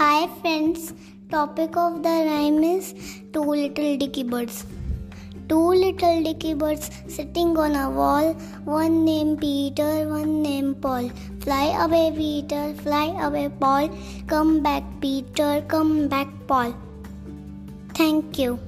Hi friends, topic of the rhyme is two little dicky birds. Two little dicky birds sitting on a wall, one named Peter, one named Paul. Fly away, Peter, fly away, Paul. Come back, Peter, come back, Paul. Thank you.